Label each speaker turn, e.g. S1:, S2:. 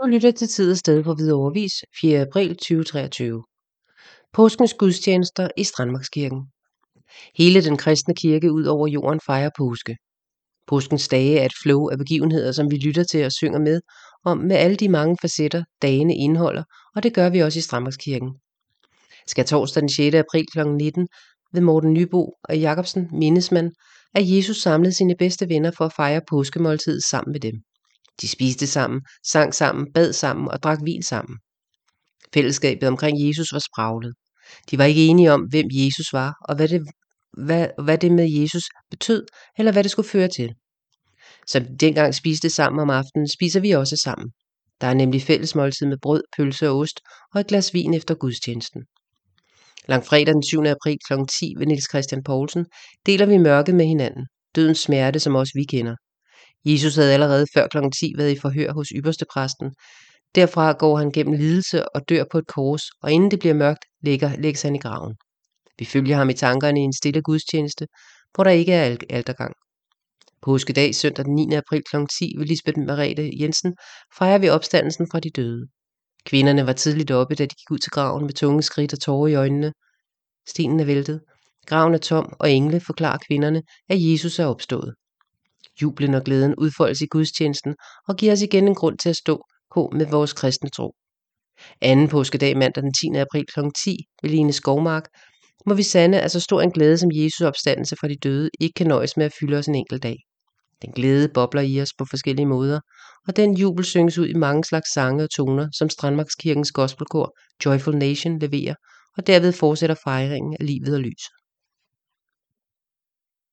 S1: og lytter til Tid og Sted på Hvidovre Vis 4. april 2023. Påskens gudstjenester i Strandmarkskirken. Hele den kristne kirke ud over jorden fejrer påske. Påskens dage er et flow af begivenheder, som vi lytter til og synger med om med alle de mange facetter, dagene indeholder, og det gør vi også i Strandmarkskirken. Skal torsdag den 6. april kl. 19 ved Morten Nybo og Jacobsen mindes man, at Jesus samlede sine bedste venner for at fejre påskemåltidet sammen med dem. De spiste sammen, sang sammen, bad sammen og drak vin sammen. Fællesskabet omkring Jesus var spraglet. De var ikke enige om, hvem Jesus var, og hvad det, hvad, hvad det med Jesus betød, eller hvad det skulle føre til. Som de dengang spiste sammen om aftenen, spiser vi også sammen. Der er nemlig fællesmåltid med brød, pølse og ost, og et glas vin efter gudstjenesten. Langfredag den 7. april kl. 10 ved Niels Christian Poulsen deler vi mørket med hinanden. Dødens smerte, som også vi kender. Jesus havde allerede før kl. 10 været i forhør hos ypperstepræsten. Derfra går han gennem lidelse og dør på et kors, og inden det bliver mørkt, ligger, lægges han i graven. Vi følger ham i tankerne i en stille gudstjeneste, hvor der ikke er altergang. Påskedag søndag den 9. april kl. 10 ved Lisbeth Merete Jensen fejrer vi opstandelsen fra de døde. Kvinderne var tidligt oppe, da de gik ud til graven med tunge skridt og tårer i øjnene. Stenen er væltet. Graven er tom, og engle forklarer kvinderne, at Jesus er opstået. Jublen og glæden udfoldes i gudstjenesten og giver os igen en grund til at stå på med vores kristne tro. Anden påskedag mandag den 10. april kl. 10 ved Line Skovmark må vi sande, at så stor en glæde som Jesus opstandelse fra de døde ikke kan nøjes med at fylde os en enkelt dag. Den glæde bobler i os på forskellige måder, og den jubel synges ud i mange slags sange og toner, som Strandmarkskirkens gospelkor Joyful Nation leverer, og derved fortsætter fejringen af livet og lyset.